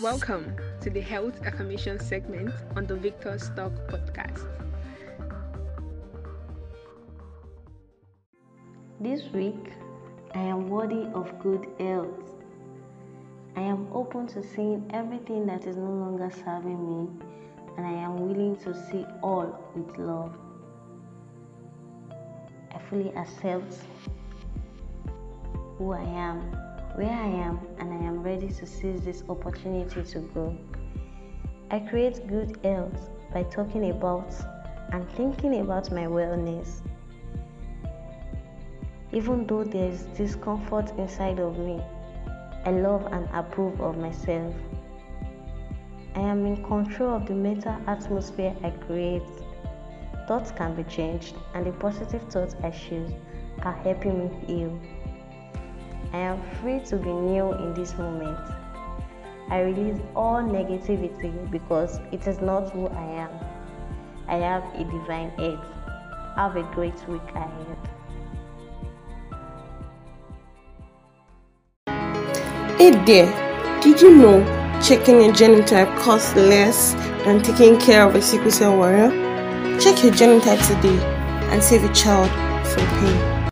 Welcome to the Health Affirmation segment on the Victor's Talk podcast. This week, I am worthy of good health. I am open to seeing everything that is no longer serving me, and I am willing to see all with love. I fully accept who I am, where I am, and I am ready to seize this opportunity to grow. I create good health by talking about and thinking about my wellness. Even though there is discomfort inside of me, I love and approve of myself. I am in control of the mental atmosphere I create. Thoughts can be changed, and the positive thoughts I choose are helping me heal. I am free to be new in this moment. I release all negativity because it is not who I am. I have a divine edge. Have a great week ahead. Hey there, did you know checking your genotype costs less than taking care of a sickle cell warrior? Check your genotype today and save a child from pain.